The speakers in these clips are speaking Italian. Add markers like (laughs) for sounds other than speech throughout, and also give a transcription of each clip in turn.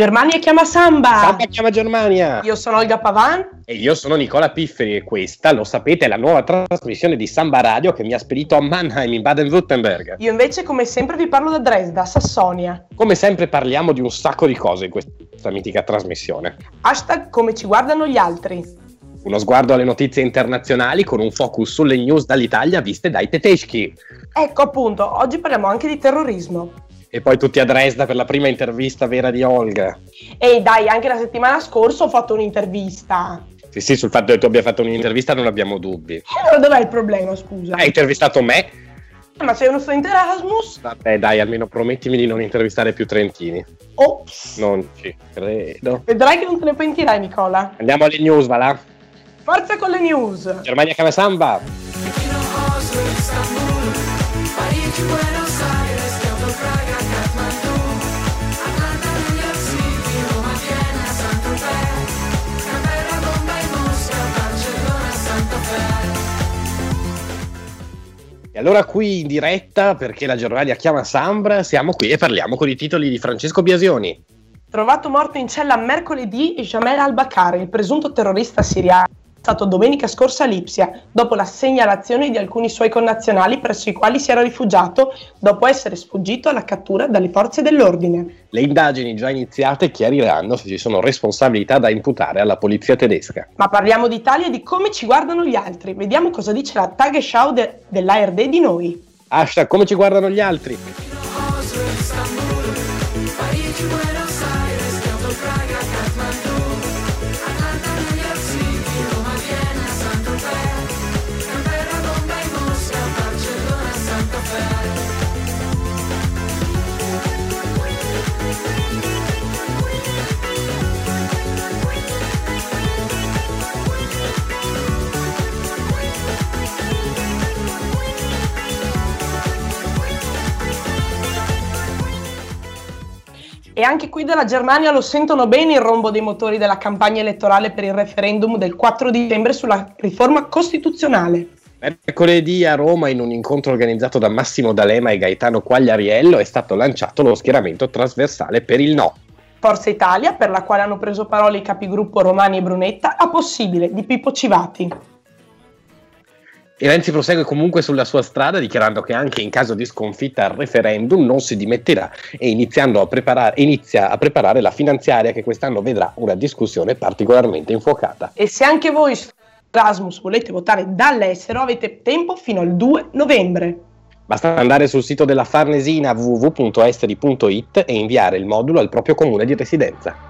Germania chiama Samba! Samba chiama Germania! Io sono Olga Pavan. E io sono Nicola Pifferi e questa, lo sapete, è la nuova trasmissione di Samba Radio che mi ha spedito a Mannheim in Baden-Württemberg. Io invece, come sempre, vi parlo da Dresda, Sassonia. Come sempre parliamo di un sacco di cose in questa mitica trasmissione. Hashtag come ci guardano gli altri. Uno sguardo alle notizie internazionali con un focus sulle news dall'Italia viste dai tedeschi. Ecco appunto, oggi parliamo anche di terrorismo. E poi tutti a Dresda per la prima intervista vera di Olga. Ehi dai, anche la settimana scorsa ho fatto un'intervista. Sì, sì, sul fatto che tu abbia fatto un'intervista non abbiamo dubbi. E allora dov'è il problema, scusa? Hai intervistato me? Eh, ma sei uno studente Erasmus? Vabbè, dai, almeno promettimi di non intervistare più trentini. Ops. Non ci credo. Vedrai che non te ne pentirai, Nicola. Andiamo alle news, va là? Forza con le news! Germania Came Samba! Allora qui in diretta, perché la Germania chiama Sambra, siamo qui e parliamo con i titoli di Francesco Biasioni. Trovato morto in cella mercoledì Jamel al-Bakari, il presunto terrorista siriano, stato domenica scorsa a Lipsia, dopo la segnalazione di alcuni suoi connazionali presso i quali si era rifugiato dopo essere sfuggito alla cattura dalle forze dell'ordine. Le indagini già iniziate chiariranno se ci sono responsabilità da imputare alla polizia tedesca. Ma parliamo d'Italia e di come ci guardano gli altri. Vediamo cosa dice la Tagesschau de- dell'ARD di noi. Hashtag come ci guardano gli altri. Parigi, E anche qui dalla Germania lo sentono bene il rombo dei motori della campagna elettorale per il referendum del 4 dicembre sulla riforma costituzionale. Mercoledì a Roma, in un incontro organizzato da Massimo D'Alema e Gaetano Quagliariello, è stato lanciato lo schieramento trasversale per il no. Forza Italia, per la quale hanno preso parola i capigruppo Romani e Brunetta, a possibile di Pippo Civati. E Renzi prosegue comunque sulla sua strada dichiarando che anche in caso di sconfitta al referendum non si dimetterà e iniziando a preparare, inizia a preparare la finanziaria che quest'anno vedrà una discussione particolarmente infuocata. E se anche voi su Erasmus volete votare dall'estero, avete tempo fino al 2 novembre. Basta andare sul sito della Farnesina www.esteri.it e inviare il modulo al proprio comune di residenza.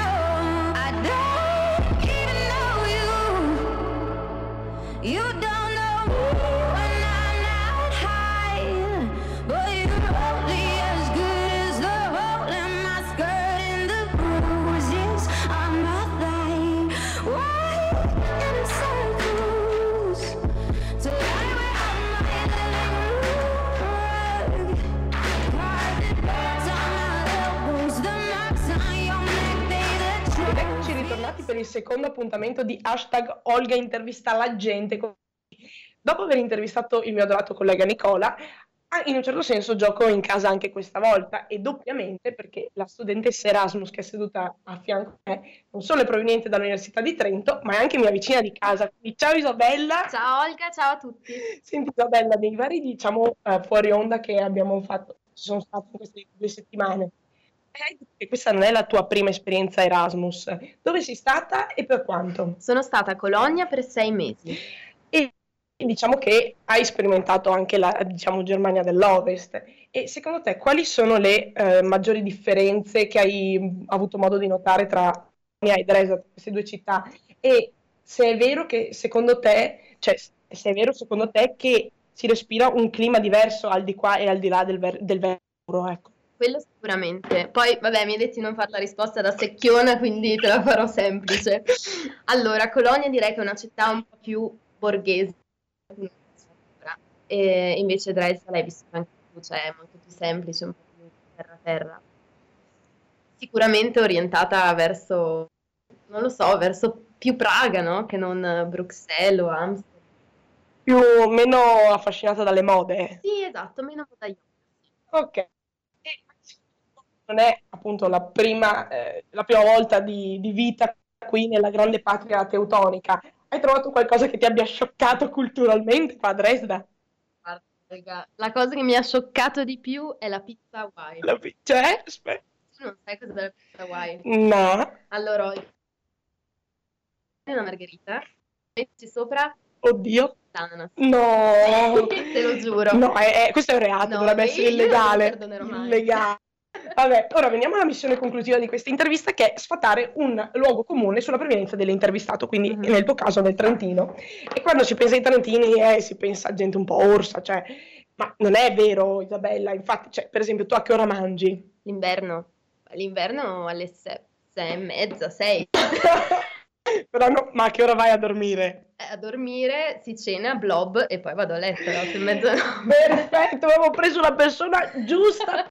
per il secondo appuntamento di hashtag Olga intervista la gente. Dopo aver intervistato il mio adorato collega Nicola, in un certo senso gioco in casa anche questa volta e doppiamente perché la studentessa Erasmus che è seduta a fianco a me non solo è proveniente dall'Università di Trento, ma è anche mia vicina di casa. Quindi ciao Isabella! Ciao Olga, ciao a tutti. Senti Isabella, dei vari diciamo eh, fuori onda che abbiamo fatto, ci sono state in queste due settimane, che questa non è la tua prima esperienza Erasmus. Dove sei stata e per quanto? Sono stata a Cologna per sei mesi. E diciamo che hai sperimentato anche la diciamo, Germania dell'Ovest. E secondo te quali sono le eh, maggiori differenze che hai avuto modo di notare tra Bologna e Dresda, queste due città? E se è vero che secondo te, cioè se è vero secondo te che si respira un clima diverso al di qua e al di là del, ver- del vero, ecco. Quello sicuramente. Poi, vabbè, mi hai detto di non fare la risposta da secchiona, quindi te la farò semplice. Allora, Cologna direi che è una città un po' più borghese, e invece Dresda l'hai vissuta anche tu, cioè è molto più semplice, un po' più terra-terra. Sicuramente orientata verso, non lo so, verso più Praga, no? Che non Bruxelles o Amsterdam. Più meno affascinata dalle mode. Sì, esatto, meno modaiola. Ok. Non è appunto la prima, eh, la prima volta di, di vita qui nella grande patria teutonica. Hai trovato qualcosa che ti abbia scioccato culturalmente qua a Dresda? Guarda, La cosa che mi ha scioccato di più è la pizza Hawaii. La pi- cioè, aspetta. Tu non sai cos'è la pizza Hawaii? No, Allora, ho una margherita, metti sopra oddio, l'ananas. no. (laughs) Te lo giuro. No, è- è- questo è un reato, No, dovrebbe essere non lo illegale. perdonerò mai. Illegale. Vabbè, ora veniamo alla missione conclusiva di questa intervista che è sfatare un luogo comune sulla provenienza dell'intervistato, quindi Mhm. nel tuo caso del Trentino. E quando si pensa ai trentini eh, si pensa a gente un po' orsa, cioè, ma non è vero Isabella, infatti, cioè, per esempio tu a che ora mangi? L'inverno. L'inverno alle se- sei e mezza, sei. (laughs) Però no, ma a che ora vai a dormire? A dormire, si cena, blob e poi vado a letto alle otto e mezza. Perfetto, avevo preso la persona giusta,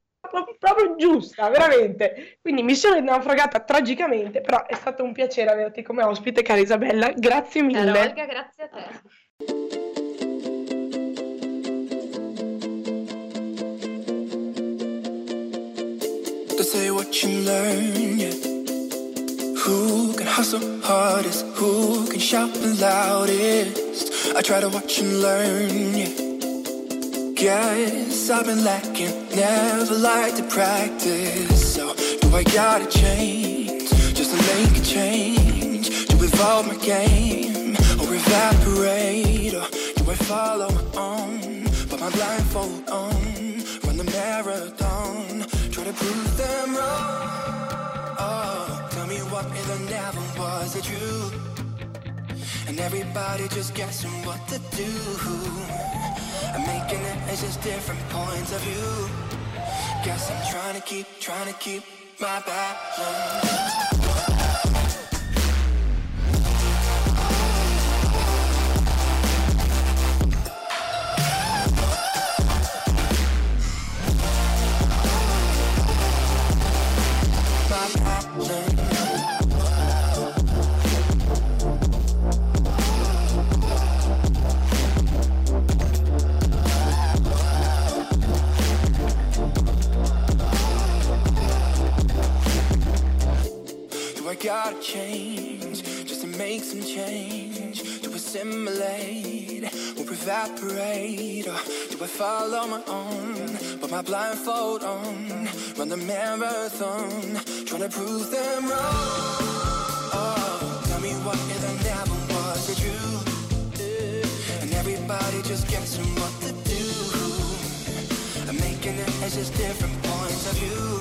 proprio, giusta, veramente. Quindi missione naufragata tragicamente, però è stato un piacere averti come ospite, cara Isabella. Grazie Cara mille. Olga, grazie a te. Say what you learn, yeah. Who can hustle hardest? Who can shout the loudest? I try to watch and learn, yeah. Guess I've been lacking, never like to practice. So, do I gotta change just to make a change? To evolve my game or evaporate? Or do I follow own? Put my blindfold on, run the marathon, try to prove them wrong. Oh, tell me what if there never was it truth? And everybody just guessing what to do. I'm making it as just different points of view. Guess I'm trying to keep, trying to keep my balance. Gotta change just to make some change? To assimilate or evaporate? Or do I follow my own? Put my blindfold on, run the marathon, trying to prove them wrong. Oh, tell me what there never was a truth? And everybody just guessing what to do. I'm making it as just different points of view.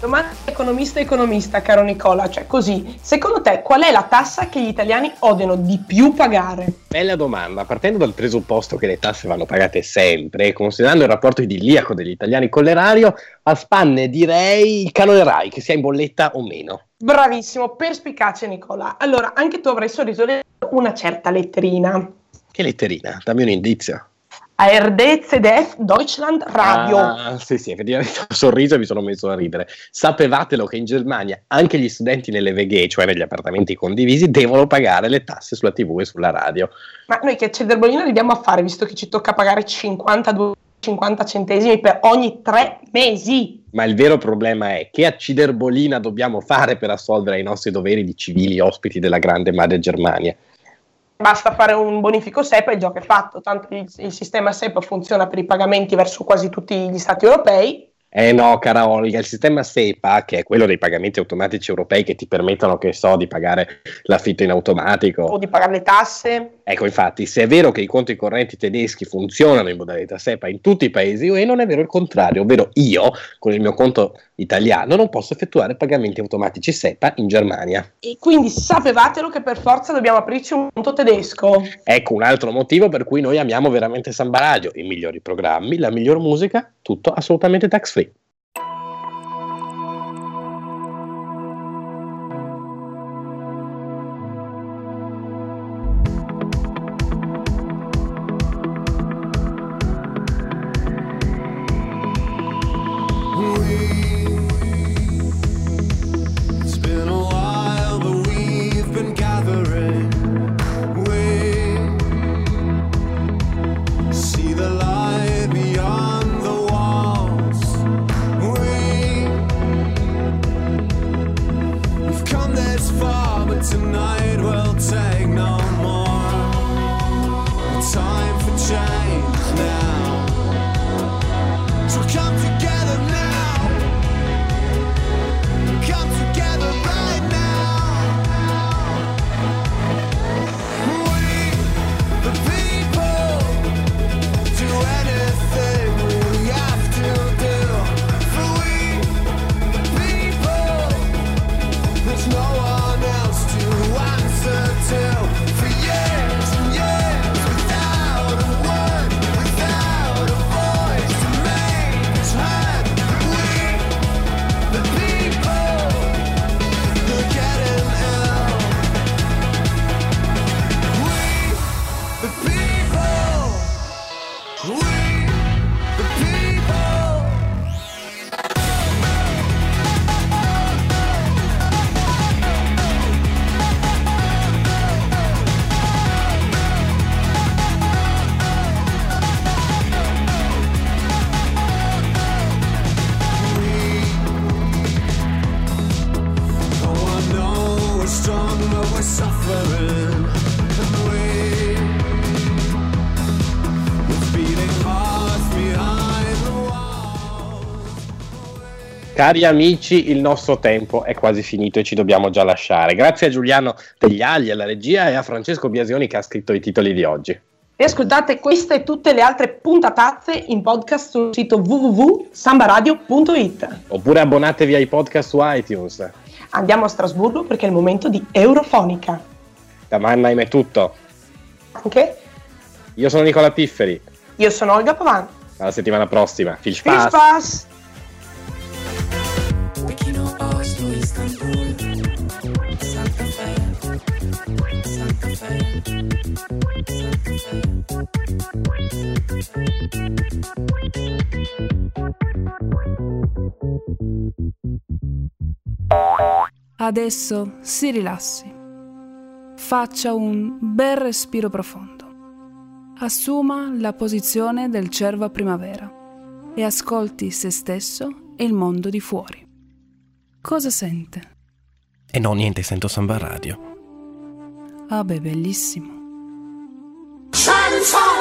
Domanda economista economista, caro Nicola, cioè così, secondo te qual è la tassa che gli italiani odiano di più pagare? Bella domanda, partendo dal presupposto che le tasse vanno pagate sempre e considerando il rapporto idilliaco degli italiani con l'erario, a spanne direi il canone RAI, che sia in bolletta o meno. Bravissimo, perspicace Nicola. Allora, anche tu avrai sorriso una certa letterina. Che letterina, dammi un indizio. ARD, ZDF, Deutschland, Radio. Ah, sì, sì, effettivamente (laughs) ho sorriso e mi sono messo a ridere. Sapevatelo che in Germania anche gli studenti nelle VG, cioè negli appartamenti condivisi, devono pagare le tasse sulla TV e sulla radio. Ma noi che Cederbolino ridiamo a fare, visto che ci tocca pagare 52 50 centesimi per ogni tre mesi? Ma il vero problema è che a Ciderbolina dobbiamo fare per assolvere ai nostri doveri di civili ospiti della grande madre Germania. Basta fare un bonifico SEPA e il gioco è fatto, tanto il, il sistema SEPA funziona per i pagamenti verso quasi tutti gli stati europei. Eh no, cara Olga, il sistema SEPA, che è quello dei pagamenti automatici europei che ti permettono, che so, di pagare l'affitto in automatico. O di pagare le tasse. Ecco, infatti, se è vero che i conti correnti tedeschi funzionano in modalità SEPA in tutti i paesi UE, non è vero il contrario, ovvero io, con il mio conto italiano, non posso effettuare pagamenti automatici SEPA in Germania. E quindi sapevatelo che per forza dobbiamo aprirci un conto tedesco. Ecco un altro motivo per cui noi amiamo veramente Samba Radio, i migliori programmi, la miglior musica, tutto assolutamente tax free. Tonight we'll take no more. Time for change now. So come We, Cari amici, il nostro tempo è quasi finito e ci dobbiamo già lasciare. Grazie a Giuliano Tegliagli, alla regia e a Francesco Biasioni che ha scritto i titoli di oggi. E ascoltate queste e tutte le altre puntatazze in podcast sul sito www.sambaradio.it. Oppure abbonatevi ai podcast su iTunes. Andiamo a Strasburgo perché è il momento di Eurofonica. Da Mannheim è tutto. Anche Io sono Nicola Pifferi. io sono Olga Pavan. Alla settimana prossima. Fish Fish Pass. Adesso si rilassi. Faccia un bel respiro profondo. Assuma la posizione del cervo a primavera e ascolti se stesso e il mondo di fuori. Cosa sente? E no, niente, sento Samba Radio. Ah beh, bellissimo. inside.